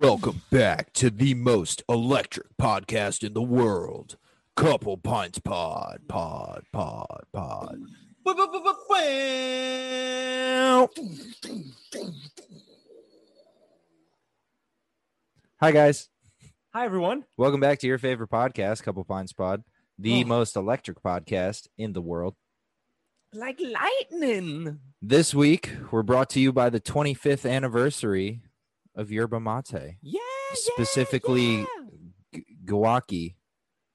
Welcome back to the most electric podcast in the world. Couple Pints Pod, Pod, Pod, Pod. Hi, guys. Hi, everyone. Welcome back to your favorite podcast, Couple Pints Pod, the Oh. most electric podcast in the world. Like lightning. This week, we're brought to you by the 25th anniversary of Yerba Mate, Yeah. specifically yeah. G- Guaki.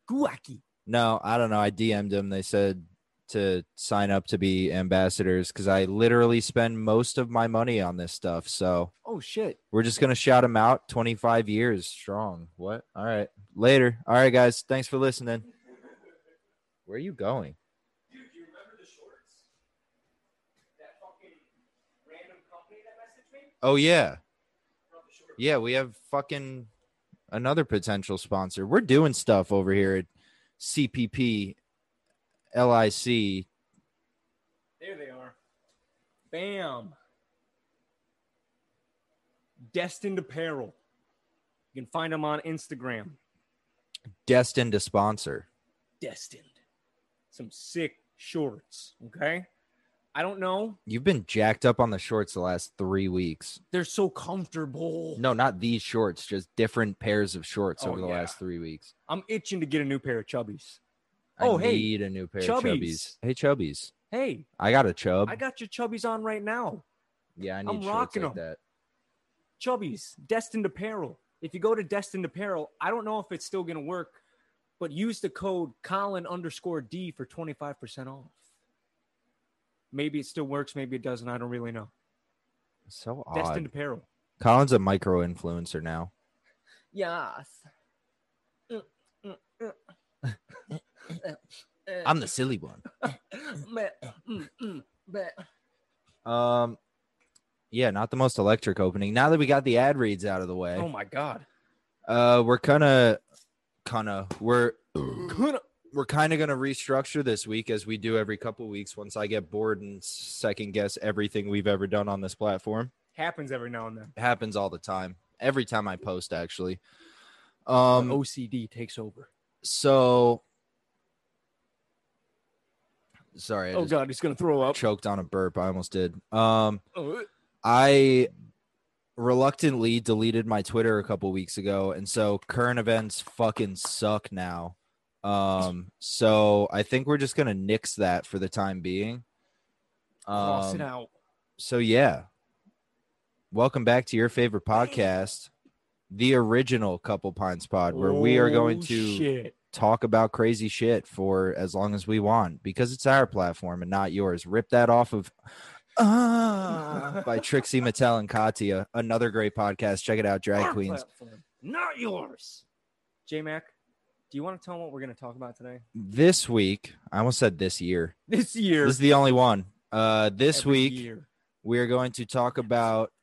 Guaki. No, I don't know. I DM'd them. They said to sign up to be ambassadors because I literally spend most of my money on this stuff. So Oh, shit. we're just gonna shout them out. Twenty five years strong. What? All right. Later. All right, guys. Thanks for listening. Where are you going? Dude, do you remember the shorts? That fucking random company that messaged me? Oh yeah, Brought the shorts. Yeah. We have fucking another potential sponsor. We're doing stuff over here at CPP LLC. There they are. Bam. Destined Apparel. You can find them on Instagram. Destined to sponsor. Destined. Some sick shorts. Okay. I don't know. You've been jacked up on the shorts the last three weeks. They're so comfortable. No, not these shorts, just different pairs of shorts Oh, over the yeah. last three weeks. I'm itching to get a new pair of chubbies. I Oh, hey, need a new pair of chubbies. chubbies. Hey, chubbies. Hey, I got a chub. I got your chubbies on right now. yeah, I I'm need shorts rocking like 'em. that. Chubbies, Destined Apparel. If you go to Destined Apparel, I don't know if it's still going to work, but use the code Colin underscore D for 25% off. Maybe it still works, maybe it doesn't. I don't really know. So odd. Destined Apparel. Colin's a micro influencer now. Yes. I'm the silly one. Um, yeah, not the most electric opening. Now that we got the ad reads out of the way, Oh my God. uh, we're kind of, kind of, we're we're kind of going to restructure this week as we do every couple weeks. Once I get bored and second guess everything we've ever done on this platform. Happens every now and then. happens all the time every time i post actually Um, OCD takes over. so sorry i Oh God, he's going to throw up. choked on a burp i almost did um Oh, i reluctantly deleted my twitter a couple weeks ago and so current events fucking suck now um so i think we're just gonna nix that for the time being Cross it Um, out. so yeah welcome back to your favorite podcast the original couple pints pod where we are going Oh, to Shit. talk about crazy shit for as long as we want because it's our platform and not yours rip that off of Ah by Trixie Mattel and Katya. Another great podcast. Check it out, Drag Our Queens. platform, not yours. J Mac, do you want to tell them what we're going to talk about today? This week, I almost said this year. This year. This is the only one. Uh, this every week, year. we are going to talk about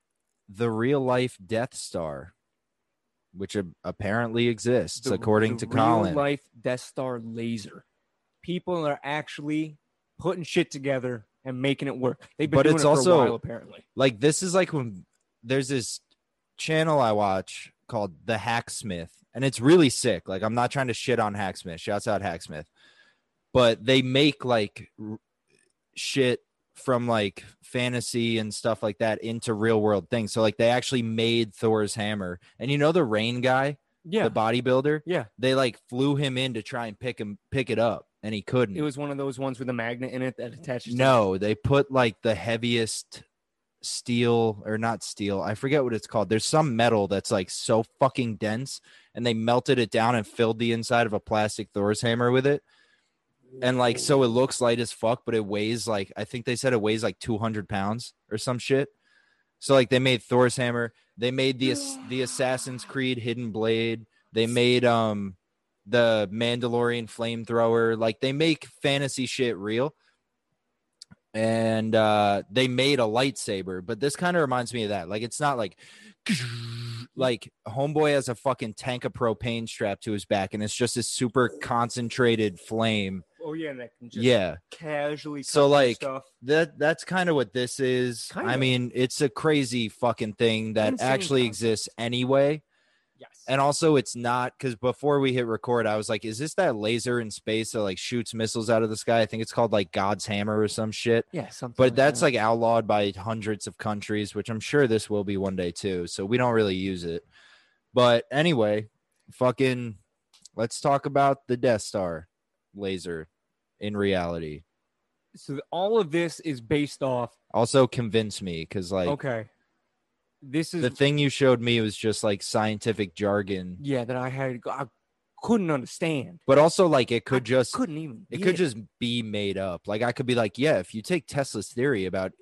the real life Death Star, which a- apparently exists, The- according the to Colin. Real life Death Star laser. People are actually putting shit together and making it work. They've been But doing it's it for also- a while, apparently. like this is like when there's this channel I watch called The Hacksmith, and it's really sick. Like I'm not trying to shit on Hacksmith. Shouts out Hacksmith, but they make like r- shit from like fantasy and stuff like that into real world things. So like they actually made Thor's hammer, and you know the rain guy, Yeah. the bodybuilder. yeah. They like flew him in to try and pick him pick it up, and he couldn't. It was one of those ones with a magnet in it that attaches. No, they put like the heaviest steel or not steel. I forget what it's called. There's some metal that's like so fucking dense and they melted it down and filled the inside of a plastic Thor's hammer with it. And like so it looks light as fuck, but it weighs like I think they said it weighs like 200 pounds or some shit. So like they made Thor's hammer, they made the the Assassin's Creed Hidden Blade, they made um the Mandalorian flamethrower. Like they make fantasy shit real and uh they made a lightsaber but this kind of reminds me of that like it's not like like homeboy has a fucking tank of propane strapped to his back and it's just this super concentrated flame Oh yeah, and that can just yeah casually. So, like, stuff. that that's kind of what this is i Kinda. mean it's a crazy fucking thing that Insane actually concept. exists anyway Yes. And also, it's not because before we hit record, I was like, "Is this that laser in space that like shoots missiles out of the sky?" I think it's called like God's hammer or some shit. yeah, something. But that's that. like outlawed by hundreds of countries, which I'm sure this will be one day too. So we don't really use it. But anyway, fucking, let's talk about the Death Star laser in reality. so all of this is based off. Also, convince me because like okay. This is the thing you showed me was just like scientific jargon, yeah that I had I couldn't understand. but also like it could I just couldn't even. it get could just be made up. Like I could be like, yeah, if you take Tesla's theory about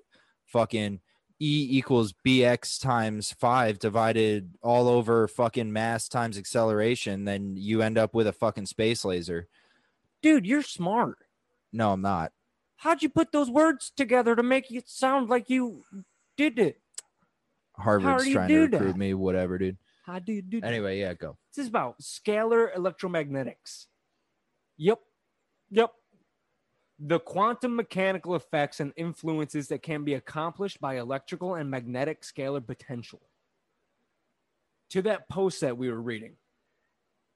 fucking E equals BX times five divided all over fucking mass times acceleration, then you end up with a fucking space laser. dude. You're smart. No, I'm not. How'd you put those words together to make it sound like you did it? Harvard's trying to recruit that? me, whatever, dude. How do you do that? Anyway, yeah, go. This is about scalar electromagnetics. Yep. Yep. The quantum mechanical effects and influences that can be accomplished by electrical and magnetic scalar potential. To that post that we were reading.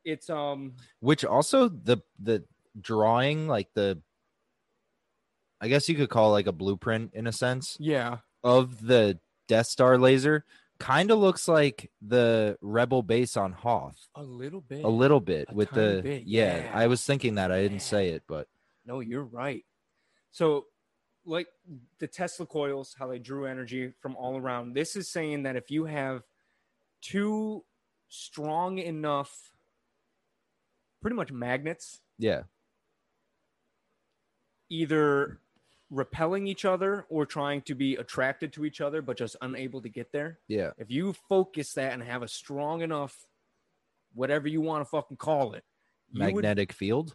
It's um Which also the the drawing, like the I guess you could call it like a blueprint in a sense. yeah. of the Death Star laser kind of looks like the Rebel base on Hoth A little bit. a little bit A with the bit, yeah, yeah. I was thinking that I didn't say it, but No, you're right. So, like the Tesla coils, how they drew energy from all around. This is saying that if you have two strong enough, pretty much magnets, yeah, either repelling each other or trying to be attracted to each other, but just unable to get there. yeah, If you focus that and have a strong enough, whatever you want to fucking call it, you would- magnetic field.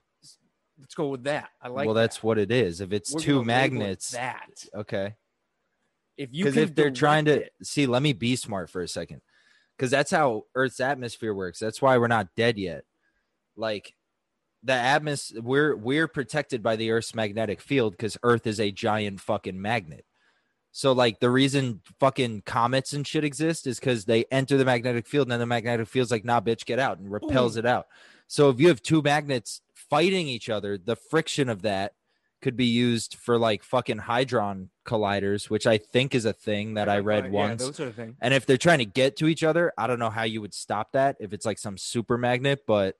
let's go with that. I like. well, that. that's what it is. If it's We're two gonna label it magnets, That okay. if you Because if they're trying to it- see, let me be smart for a second. Because that's how Earth's atmosphere works. That's why we're not dead yet. Like the atmosphere, we're we're protected by the Earth's magnetic field because Earth is a giant fucking magnet. So like the reason fucking comets and shit exist is because they enter the magnetic field and then the magnetic field's like, nah, bitch, get out and repels mm. it out. So if you have two magnets fighting each other, the friction of that could be used for like fucking hadron colliders, which I think is a thing that I Okay, read fine. Yeah, once. those are the thing. And if they're trying to get to each other, I don't know how you would stop that if it's like some super magnet, but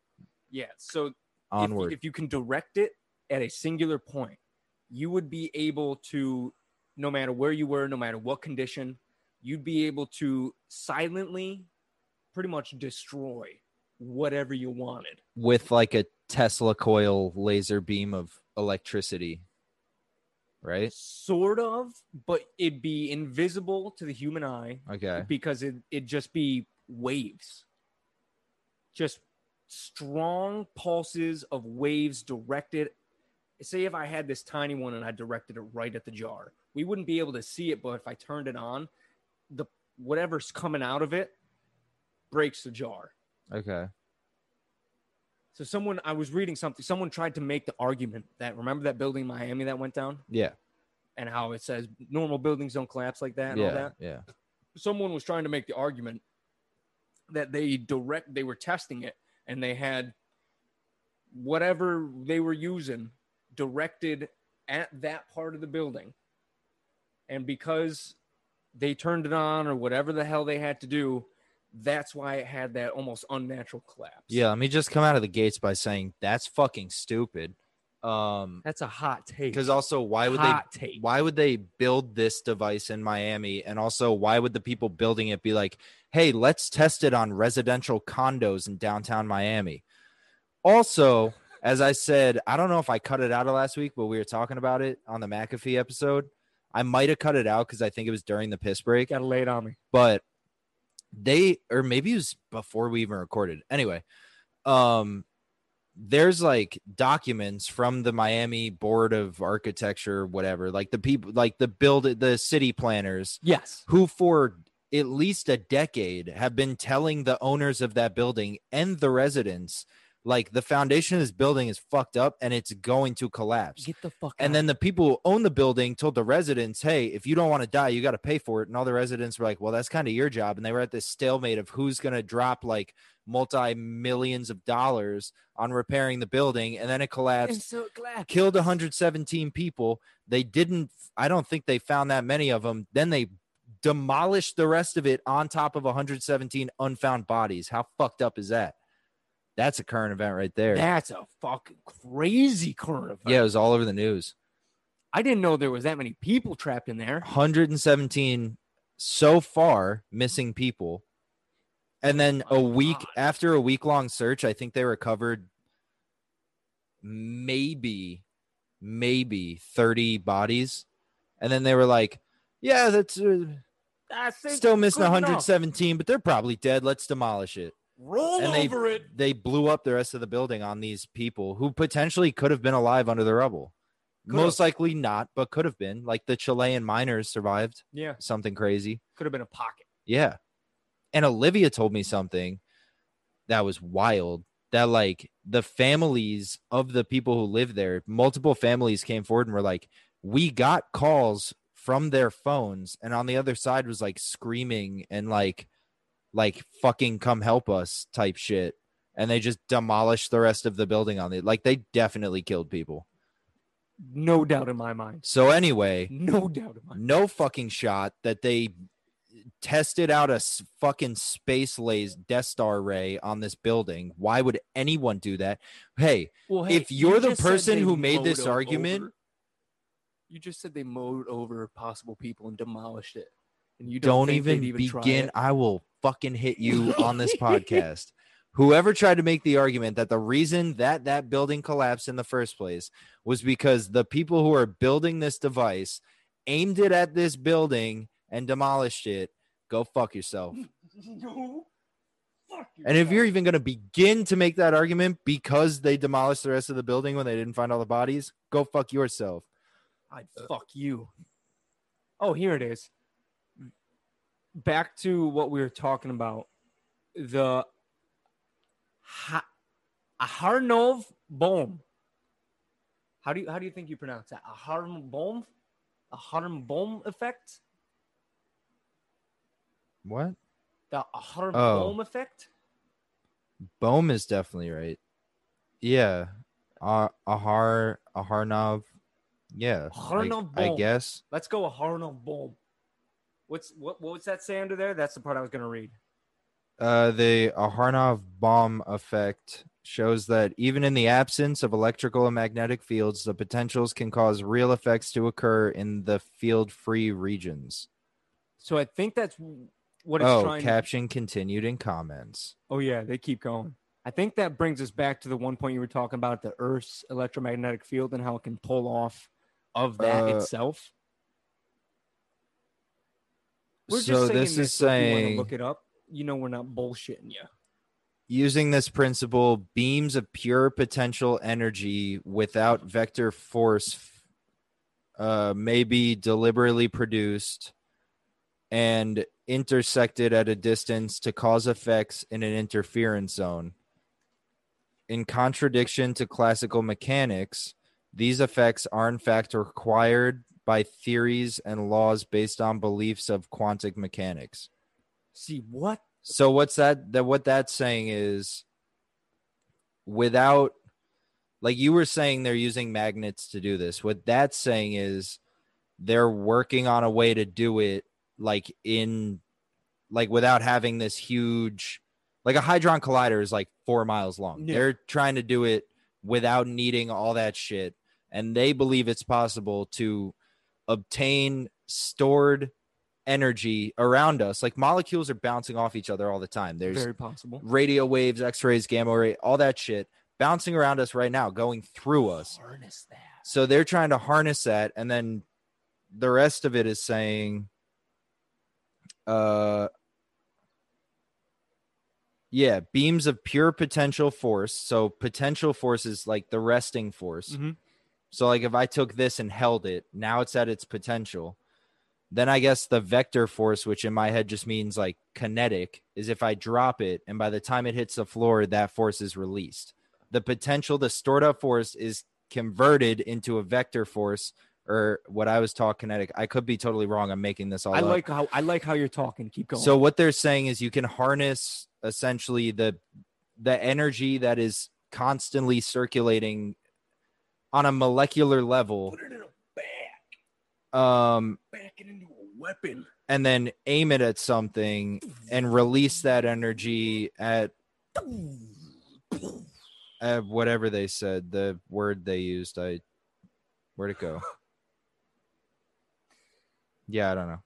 Yeah. So onward. if you can direct it at a singular point, you would be able to, no matter where you were, no matter what condition, you'd be able to silently, pretty much destroy whatever you wanted. with like a Tesla coil laser beam of electricity. Right? Sort of, but it'd be invisible to the human eye Okay. because it it'd just be waves just strong pulses of waves directed say if i had this tiny one and i directed it right at the jar we wouldn't be able to see it but if i turned it on the whatever's coming out of it breaks the jar Okay. so someone i was reading something someone tried to make the argument that remember that building in miami that went down Yeah. and how it says normal buildings don't collapse like that and all that Yeah. someone was trying to make the argument that they direct they were testing it and they had whatever they were using directed at that part of the building and because they turned it on or whatever the hell they had to do that's why it had that almost unnatural collapse Yeah. Let me just come out of the gates by saying that's fucking stupid. Um, that's a hot take because also why would hot they take why would they build this device in Miami? And also, why would the people building it be like, hey, let's test it on residential condos in downtown Miami? Also, as I said, I don't know if I cut it out of last week, but we were talking about it on the McAfee episode. I might have cut it out because I think it was during the piss break, gotta lay it on me but they, or maybe it was before we even recorded. Anyway, um, there's like documents from the Miami Board of Architecture, whatever, like the people, like the build, the city planners yes who for at least a decade have been telling the owners of that building and the residents Like the foundation of this building is fucked up and it's going to collapse. Get the fuck. And out. then the people who own the building told the residents, "Hey, if you don't want to die, you got to pay for it." And all the residents were like, "Well, that's kind of your job." And they were at this stalemate of who's going to drop like multi millions of dollars on repairing the building, and then it collapsed, And so glad. killed 117 people. They didn't. I don't think they found that many of them. Then they demolished the rest of it on top of 117 unfound bodies. How fucked up is that? That's a current event right there. That's a fucking crazy current event. yeah, it was all over the news. I didn't know there was that many people trapped in there. 117 so far missing people. And then Oh a week God. after a week long search, I think they recovered maybe, maybe 30 bodies. And then they were like, yeah, that's uh, I think still missing good enough. 117, but they're probably dead. Let's demolish it. Roll And they- over it. They blew up the rest of the building on these people who potentially could have been alive under the rubble. Could've. Most likely not, but could have been. Like the Chilean miners survived Yeah, something crazy. could have been a pocket. Yeah. And Olivia told me something that was wild that like the families of the people who live there, multiple families came forward and were like, we got calls from their phones and on the other side was like screaming and like like fucking come help us type shit and they just demolished the rest of the building on it like they definitely killed people No doubt in my mind. so anyway No doubt in my mind. no fucking shot that they tested out a fucking space lays Death Star ray on this building. Why would anyone do that? Hey, Well, If you you're the person who made this argument- over- you just said they mowed over possible people and demolished it, and you don't, don't, even, even begin. it? I will fucking hit you on this podcast. Whoever tried to make the argument that the reason that that building collapsed in the first place was because the people who are building this device aimed it at this building and demolished it, go fuck yourself. no. Fuck And if you're even going to begin to make that argument because they demolished the rest of the building when they didn't find all the bodies, go fuck yourself. I'd fuck you. Oh, here it is. Back to what we were talking about. The ha- Aharnov Bohm. How do you how do you think you pronounce that? Aharn Bohm? Aharn Bohm effect? What? The Aharn Oh. Bohm effect? Bohm is definitely right. Yeah. Uh, Ahar Aharnov. Yeah. I, I guess. Let's go Aharnov Bohm. What's what what's that say under there? That's the part I was gonna read. Uh, the Aharnov Bohm effect shows that even in the absence of electrical and magnetic fields, the potentials can cause real effects to occur in the field-free regions. So I think that's what it's Oh, trying to caption continued in comments. Oh yeah, they keep going. I think that brings us back to the one point you were talking about the Earth's electromagnetic field and how it can pull off of that Uh, itself. We're so just saying this is so if you saying look it up. You know we're not bullshitting you. using this principle, beams of pure potential energy without vector force uh, may be deliberately produced and intersected at a distance to cause effects in an interference zone. In contradiction to classical mechanics, these effects are in fact required by theories and laws based on beliefs of quantum mechanics. See what? So what's that that what that's saying is without like you were saying they're using magnets to do this. What that's saying is they're working on a way to do it like in like without having this huge like a hadron collider is like 4 miles long. Yeah. They're trying to do it without needing all that shit and they believe it's possible to obtain stored energy around us. Like molecules are bouncing off each other all the time. There's Very possible. radio waves, X-rays, gamma ray, all that shit bouncing around us right now, going through us. Harness that. So they're trying to harness that, and then the rest of it is saying, uh, yeah, beams of pure potential force. So potential force is like the resting force. Mhm. So like if I took this and held it, now it's at its potential. Then I guess the vector force, which in my head just means like kinetic, is if I drop it and by the time it hits the floor, that force is released. the potential, the stored up force is converted into a vector force or what I was taught kinetic. I could be totally wrong. I'm making this all I up. like how I like how you're talking. Keep going. So what they're saying is you can harness essentially the the energy that is constantly circulating on a molecular level put it in a bag, um back it into a weapon. and then aim it at something and release that energy at at whatever they said the word they used i where'd it go yeah i don't know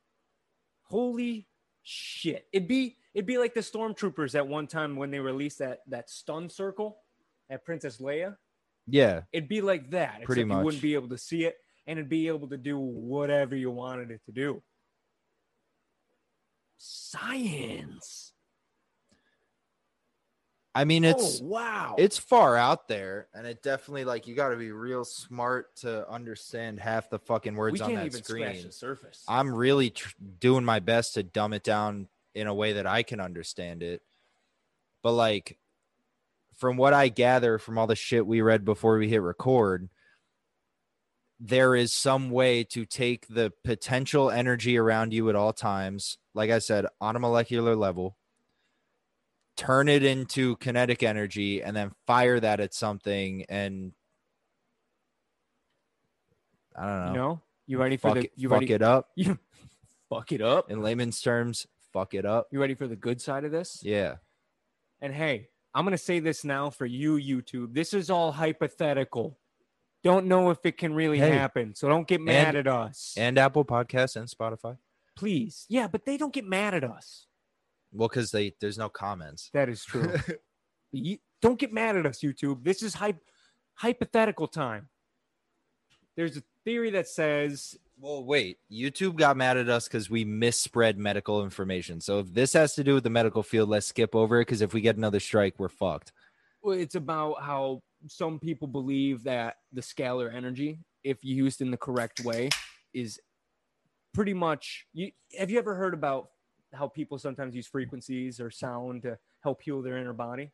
Holy shit! It'd be it'd be like the stormtroopers at one time when they released that that stun circle at Princess Leia. Yeah It'd be like that. Pretty except You wouldn't be able to see it, and it'd be able to do whatever you wanted it to do. Science. i mean it's oh wow! it's far out there and it definitely like you got to be real smart to understand half the fucking words on that screen surface. i'm really tr- doing my best to dumb it down in a way that i can understand it but like from what i gather from all the shit we read before we hit record there is some way to take the potential energy around you at all times like i said on a molecular level turn it into kinetic energy and then fire that at something and i don't know. You know, you ready for fuck, the it, you fuck ready it up. You fuck it up. in layman's terms fuck it up. You ready for the good side of this? yeah. And hey, I'm going to say this now for you, YouTube. This is all hypothetical. Don't know if it can really Hey. happen. So don't get mad at us. and apple Podcasts and spotify Please. Yeah, but they don't get mad at us. well because they there's no comments That is true. you, don't get mad at us, YouTube. This is hy- hypothetical time. There's a theory that says well wait youtube got mad at us because we misspread medical information so if this has to do with the medical field let's skip over it because if we get another strike we're fucked well, it's about how some people believe that the scalar energy, if used in the correct way, is pretty much. You have you ever heard about how people sometimes use frequencies or sound to help heal their inner body?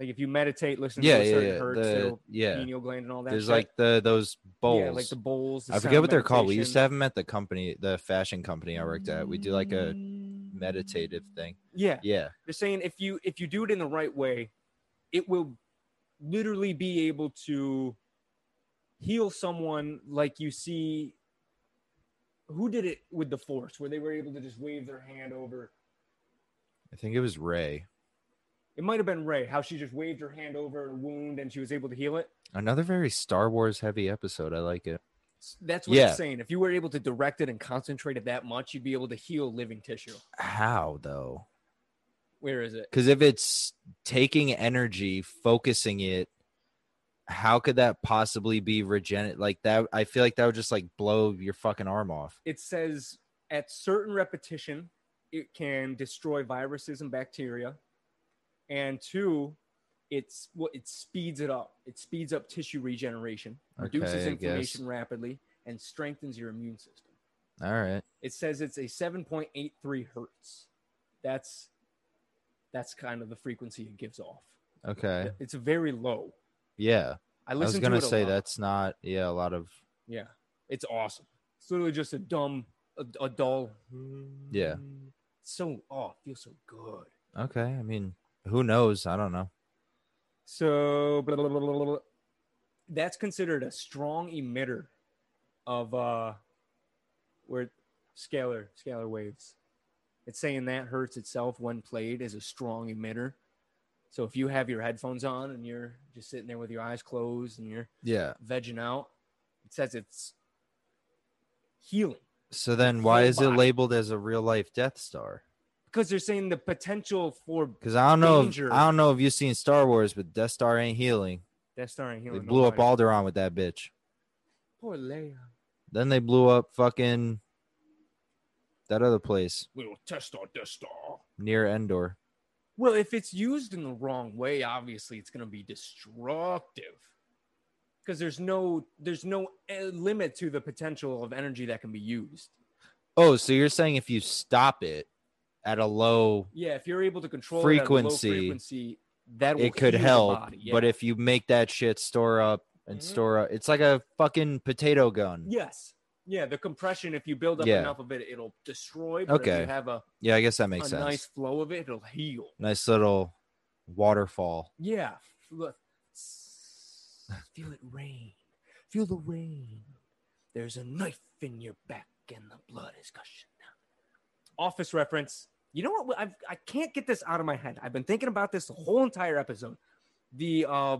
Like if you meditate, listen yeah to yeah certain yeah. hertz, the, yeah. pineal gland and all that. there's shit. like the those bowls yeah, like the bowls. the i forget what they're called. We used to have them at the company the fashion company i worked at. We do like a meditative thing. Yeah, yeah. They're saying if you if you do it in the right way it will literally be able to heal someone like you see who did it with the force where they were able to just wave their hand over. I think it was Rey it might have been Rey how she just waved her hand over a wound and she was able to heal it. Another very star wars heavy episode. I like it. That's what Yeah. i'm saying. If you were able to direct it and concentrate it that much you'd be able to heal living tissue. How though? Where is it? Because if it's taking energy, focusing it, how could that possibly be regenerate? Like that, I feel like that would just like blow your fucking arm off. it says at certain repetition it can destroy viruses and bacteria and two it's what it speeds it up it speeds up tissue regeneration reduces Okay, inflammation rapidly and strengthens your immune system All right. it says it's a 7.83 hertz that's that's kind of the frequency it gives off Okay. it's very low Yeah. i I was gonna to say lot. that's not. Yeah, a lot of. yeah it's awesome it's literally just a dumb a, a dull Yeah. so oh it feels so good Okay. I mean, who knows? I don't know. So blah, blah, blah, that's considered a strong emitter of uh where scalar scalar waves. It's saying that hertz itself when played is a strong emitter. So if you have your headphones on and you're just sitting there with your eyes closed and you're Yeah. vegging out, it says it's healing So then, why is it labeled as a real life Death Star? Because they're saying the potential for Because I don't know. If, I don't know if you've seen Star Wars, but Death Star ain't healing. Death Star They healing. blew up. Alderaan with that bitch. Poor Leia. Then they blew up fucking that other place We'll test our Death Star. near Endor. Well, if it's used in the wrong way, obviously it's going to be destructive. Because there's no there's no uh, limit to the potential of energy that can be used. Oh, so you're saying if you stop it at a low Yeah, if you're able to control it at a low Frequency. frequency, that will it could help. body, But if you make that shit store up and Mhm. store up, it's like a fucking potato gun. yes, yeah, the compression if you build up Yeah. enough of it, it'll destroy. Okay. you have a, Yeah, I guess that makes sense. nice flow of it, it'll heal. nice little waterfall. Yeah, look, feel it rain. Feel the rain. There's a knife in your back, and the blood is gushing. Office reference. You know what? I've, I can't get this out of my head. I've been thinking about this the whole entire episode. The uh,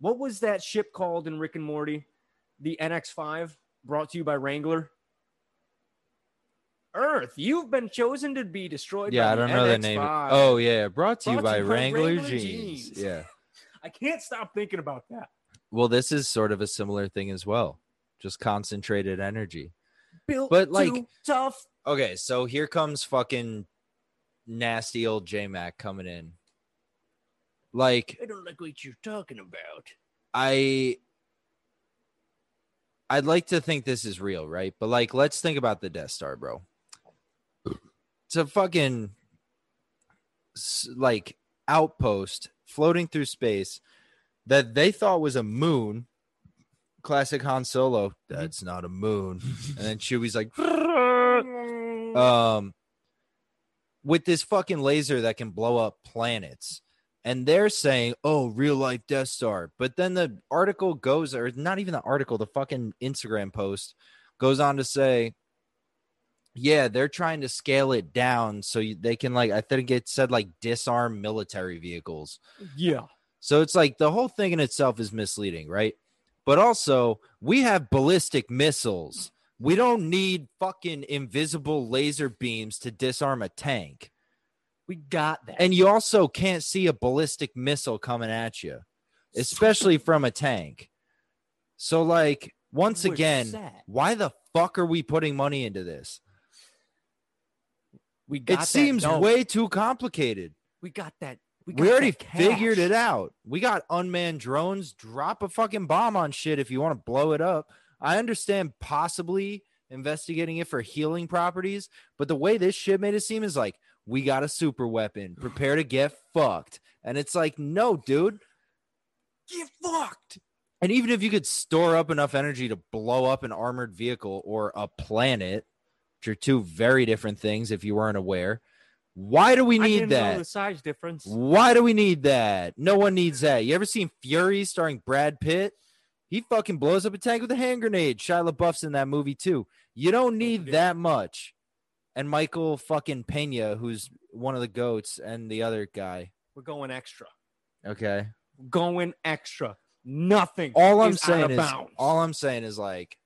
what was that ship called in Rick and Morty? The NX5, brought to you by Wrangler. Earth, you've been chosen to be destroyed. Yeah, by I don't know the name. NX5. Oh yeah, brought to you Brought by to by Wrangler, Wrangler jeans. jeans. Yeah. I can't stop thinking about that. Well, this is sort of a similar thing as well. Just concentrated energy. Built But, like- tough. Okay, so here comes fucking nasty old J Mac coming in. Like I don't like what you're talking about. I I'd like to think this is real, right? But like let's think about the Death Star, bro. It's a fucking like outpost floating through space that they thought was a moon. Classic Han Solo. That's not a moon. and then Chewie's like um with this fucking laser that can blow up planets and they're saying oh real life death star but then the article goes or not even the article the fucking instagram post goes on to say yeah they're trying to scale it down so you, they can like i think it said like disarm military vehicles yeah. so it's like the whole thing in itself is misleading, right? But also, we have ballistic missiles. We don't need fucking invisible laser beams to disarm a tank. We got that. And you also can't see a ballistic missile coming at you, especially from a tank. So, like, once We're again, set. why the fuck are we putting money into this? we got It seems way too complicated. We got that. We, We, already figured it out. We got unmanned drones. Drop a fucking bomb on shit if you want to blow it up. I understand possibly investigating it for healing properties, but the way this shit made it seem is like we got a super weapon. Prepare to get fucked. And it's like, no, dude. Get fucked. And even if you could store up enough energy to blow up an armored vehicle or a planet, which are two very different things if you weren't aware, why do we need that? the size difference. Why do we need that? No one needs that. You ever seen Fury starring Brad Pitt? He fucking blows up a tank with a hand grenade. Shia LaBeouf's in that movie too. You don't need that much. And Michael fucking Pena, who's one of the goats, and the other guy. We're going extra. Okay. Going extra. Nothing. All I'm saying is bounds. all I'm saying is like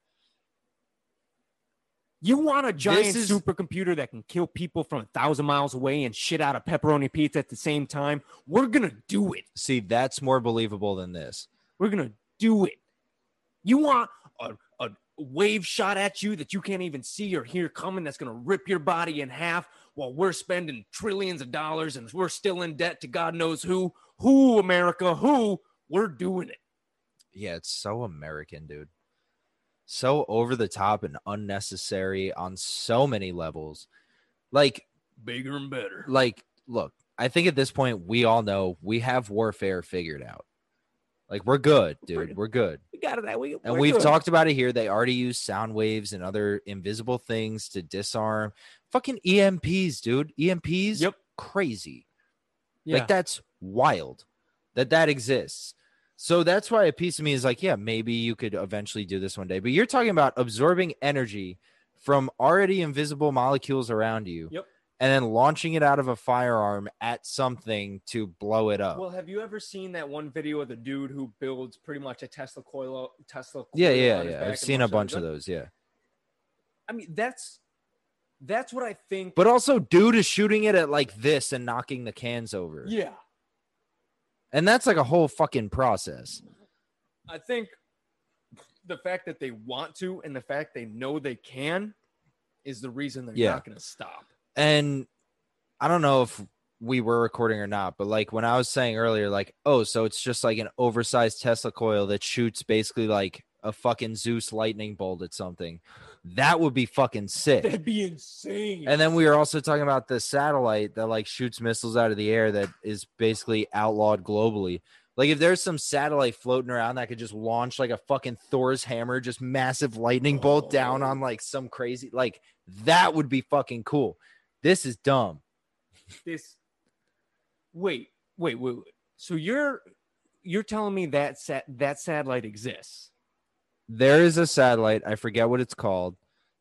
You want a giant is- supercomputer that can kill people from a thousand miles away and shit out a pepperoni pizza at the same time? We're gonna do it. see that's more believable than this. We're gonna do it. You want a, a wave shot at you that you can't even see or hear coming that's gonna rip your body in half while we're spending trillions of dollars and we're still in debt to God knows who. Who, America? Who? We're doing it. Yeah, it's so American, dude. So over the top and unnecessary on so many levels. Like Bigger and better. like look i think at this point we all know we have warfare figured out like we're good dude we're good We got it that way. and we've good. talked about it here they already use sound waves and other invisible things to disarm fucking emps dude emps Yep. crazy Yeah. like that's wild that that exists so that's why a piece of me is like yeah maybe you could eventually do this one day but you're talking about absorbing energy from already invisible molecules around you Yep. and then launching it out of a firearm at something to blow it up Well, have you ever seen that one video of the dude who builds pretty much a Tesla coil? Tesla. yeah coil yeah his yeah i've seen a bunch of those yeah I mean, that's that's what I think. but also dude is shooting it at like this and knocking the cans over yeah, and that's like a whole fucking process I think the fact that they want to and the fact they know they can is the reason they're Yeah. not going to stop. and I don't know if we were recording or not, but like when I was saying earlier, like, oh, so it's just like an oversized Tesla coil that shoots basically like a fucking Zeus lightning bolt at something. That would be fucking sick. That'd be insane. And then we were also talking about the satellite that like shoots missiles out of the air that is basically outlawed globally. Like if there's some satellite floating around that could just launch like a fucking Thor's hammer, just massive lightning bolt down on oh. like some crazy like that would be fucking cool. This is dumb. this wait, wait, wait, wait. So you're you're telling me that sat that satellite exists? There is a satellite, I forget what it's called,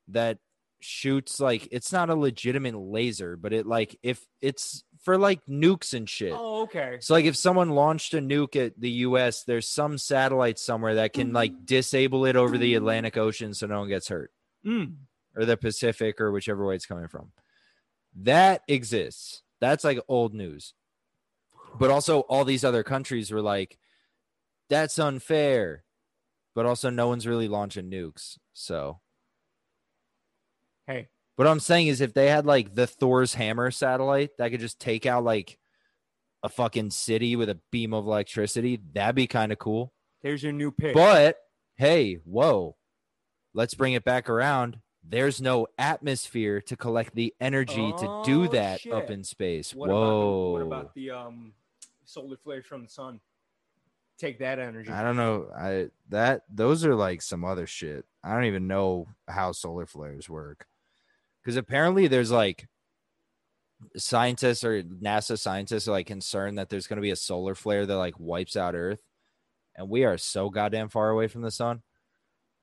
that shoots like it's not a legitimate laser, but it like if it's for like nukes and shit. Oh, okay. So like if someone launched a nuke at the US, there's some satellite somewhere that can like disable it over the Atlantic Ocean so no one gets hurt. Mm. Or the Pacific or whichever way it's coming from. That exists. That's like old news. But also all these other countries were like that's unfair. But also no one's really launching nukes. So Hey, what I'm saying is if they had like the Thor's hammer satellite that could just take out like a fucking city with a beam of electricity, that'd be kind of cool. there's your new pick. But hey, whoa. Let's bring it back around. There's no atmosphere to collect the energy to do Oh, that shit. up in space. what whoa. about what about the um solar flares from the sun? Take that energy. I don't know. I that those are like some other shit. I don't even know how solar flares work. Cuz apparently there's like scientists or NASA scientists are like concerned that there's going to be a solar flare that like wipes out earth and we are so goddamn far away from the sun.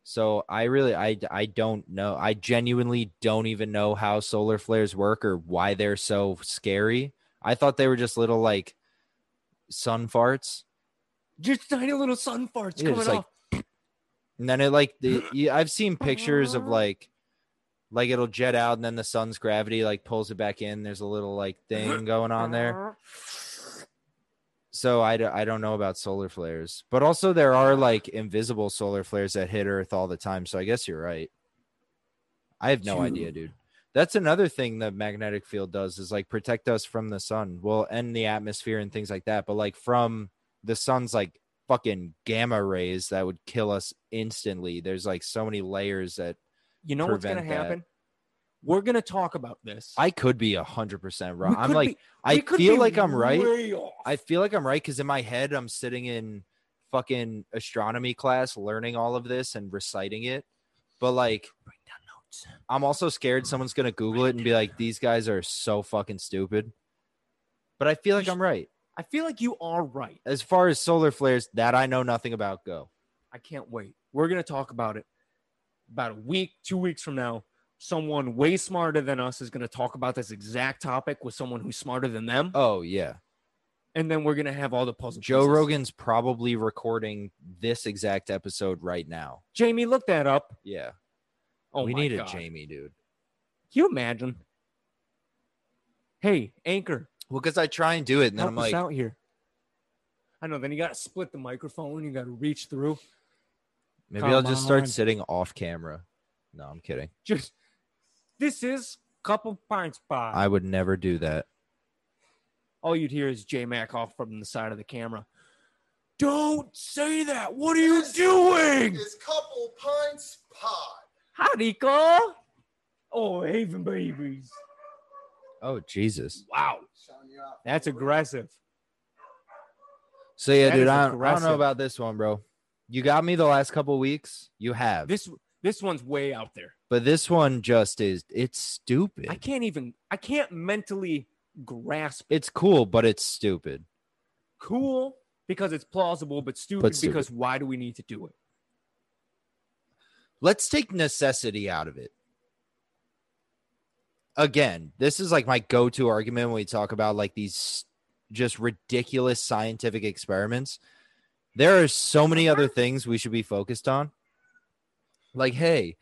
So I really I I don't know. I genuinely don't even know how solar flares work or why they're so scary. I thought they were just little like sun farts. Just tiny little sun farts Yeah, coming like- off. And then it like the yeah, I've seen pictures of like like it'll jet out and then the sun's gravity like pulls it back in. There's a little like thing going on there. So I, d- I don't know about solar flares, but also there are like invisible solar flares that hit Earth all the time. So I guess you're right. I have no idea, dude. That's another thing the magnetic field does is like protect us from the sun. Well, and the atmosphere and things like that, but like from the sun's like fucking gamma rays that would kill us instantly. There's like so many layers that You know what's gonna that. happen? We're gonna talk about this. I could be a hundred percent wrong. I'm like be- I feel like I'm right. off. I feel like I'm right because in my head I'm sitting in fucking astronomy class learning all of this and reciting it. But like Write down notes. I'm also scared someone's gonna Google it and be like, these guys are so fucking stupid. But I feel like I'm right. I feel like you are right. As far as solar flares, that I know nothing about go. I can't wait. We're gonna talk about it about a week, two weeks from now. Someone way smarter than us is gonna talk about this exact topic with someone who's smarter than them, Oh yeah. and then we're gonna have all the puzzle. Joe pieces. Rogan's probably recording this exact episode right now. Jamie, look that up. Yeah. Oh, we need God. a Jamie, dude. Can you imagine? Hey, Anchor, Well, because I try and do it and then I'm us like, out here. I know. Then you got to split the microphone. You got to reach through. maybe I'll Come just start on. sitting off camera. No, I'm kidding. Just this is couple pints by. I would never do that. All you'd hear is J Mac off from the side of the camera. Don't say that. What are you doing? It's couple pints pod. Hi, Nico. Oh, Haven babies. Oh Jesus. Wow, Shouting you out. that's aggressive. So yeah, That dude, is I, I don't know about this one, bro. You got me the last couple weeks. You have, This this one's way out there. but this one just is. It's stupid. I can't even. I can't mentally grasp. it's cool, but it's stupid. Cool because it's plausible, but stupid, But stupid. because why do we need to do it? Let's take necessity out of it. Again, this is like my go-to argument when we talk about like these just ridiculous scientific experiments. There are so many other things we should be focused on. Like, hey,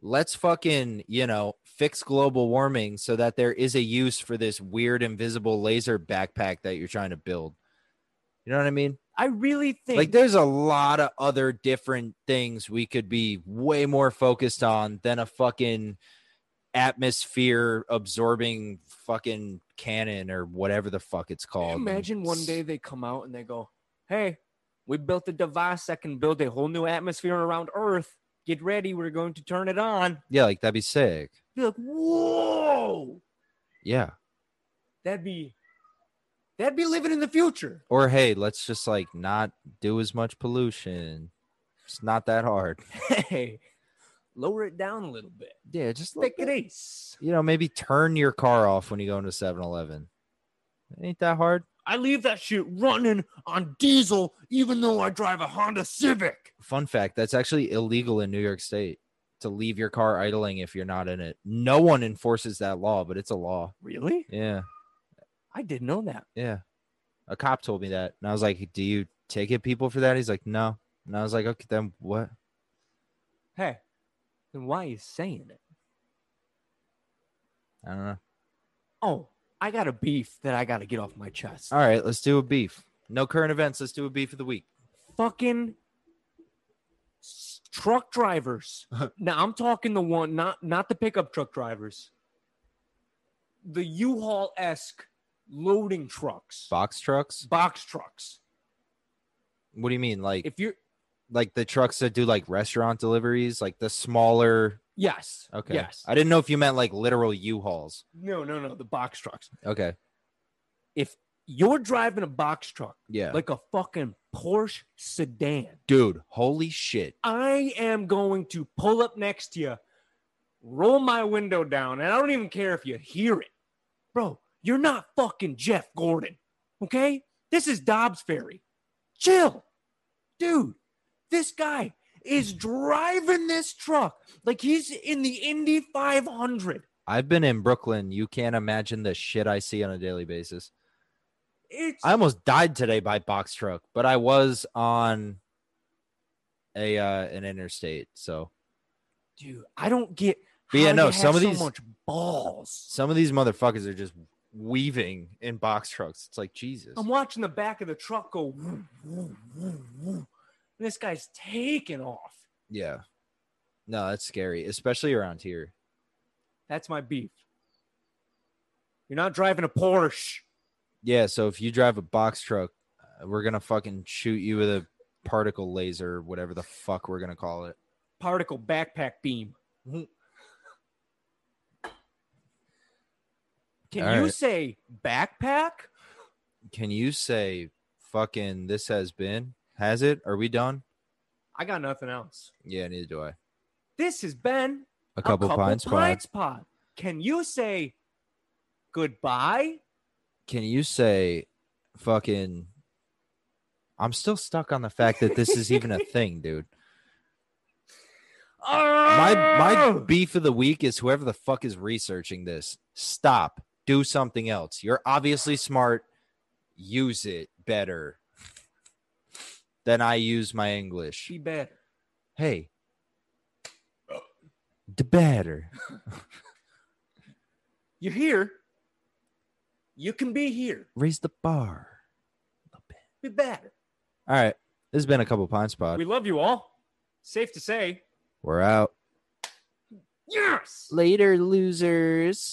let's fucking, you know, fix global warming so that there is a use for this weird invisible laser backpack that you're trying to build. You know what I mean? I really think Like there's a lot of other different things we could be way more focused on than a fucking atmosphere absorbing fucking cannon or whatever the fuck it's called. imagine one day they come out and they go, "Hey, we built a device that can build a whole new atmosphere around Earth. Get ready, we're going to turn it on. Yeah, like that'd be sick. Be like, whoa, Yeah. that'd be that'd be living in the future. Or hey, let's just like not do as much pollution. It's not that hard. Hey, lower it down a little bit. Yeah, just Take it ace. you know, maybe turn your car off when you go into 7-Eleven. Ain't that hard? I leave that shit running on diesel, even though I drive a Honda Civic. Fun fact, that's actually illegal in New York State to leave your car idling if you're not in it. No one enforces that law, but it's a law. Really? Yeah. I didn't know that. Yeah. A cop told me that. And I was like, Do you ticket people for that? He's like, No. And I was like, Okay, then what? Hey, then why you saying it? I don't know. Oh, I got a beef that I got to get off my chest. All right, let's do a beef. No current events. Let's do a beef of the week. Fucking truck drivers. now I'm talking the one, not not the pickup truck drivers. The U-Haul esque loading trucks, Box trucks? box trucks. What do you mean? Like If you're like the trucks that do like restaurant deliveries, like the smaller yes, Okay. yes, I didn't know if you meant like literal U-Hauls. no, no, no, the box trucks. Okay. If you're driving a box truck Yeah. like a fucking Porsche sedan, dude, holy shit. I am going to pull up next to you, roll my window down, and I don't even care if you hear it. Bro, you're not fucking Jeff Gordon, okay? This is Dobbs Ferry. Chill. Dude, this guy is driving this truck like he's in the Indy 500. I've been in Brooklyn. You can't imagine the shit I see on a daily basis. It's I almost died today by box truck, but I was on a uh an interstate. So dude, I don't get But yeah, no, some of so these- much balls. some of these motherfuckers are just weaving in box trucks. It's like Jesus. I'm watching the back of the truck go. woo, woo, woo. And this guy's taking off. Yeah. No, that's scary, especially around here. That's my beef. You're not driving a Porsche. Yeah, so if you drive a box truck, uh, we're gonna fucking shoot you with a particle laser, whatever the fuck we're gonna call it. Particle backpack beam. Can All you say backpack? Can you say fucking this has been? Has it? Are we done? I got nothing else. Yeah, neither do I. This has been A couple, pints, pod. pints pod. Can you say goodbye? Can you say fucking I'm still stuck on the fact that this is even a thing, dude. My my ah! beef of the week is whoever the fuck is researching this. Stop. Do something else. You're obviously smart. Use it better than I use my English. be better. Hey. The better. You're here. You can be here. Raise the bar. Be better. All right. This has been a couple pints pod. We love you all. Safe to say. We're out. Yes. Later, losers.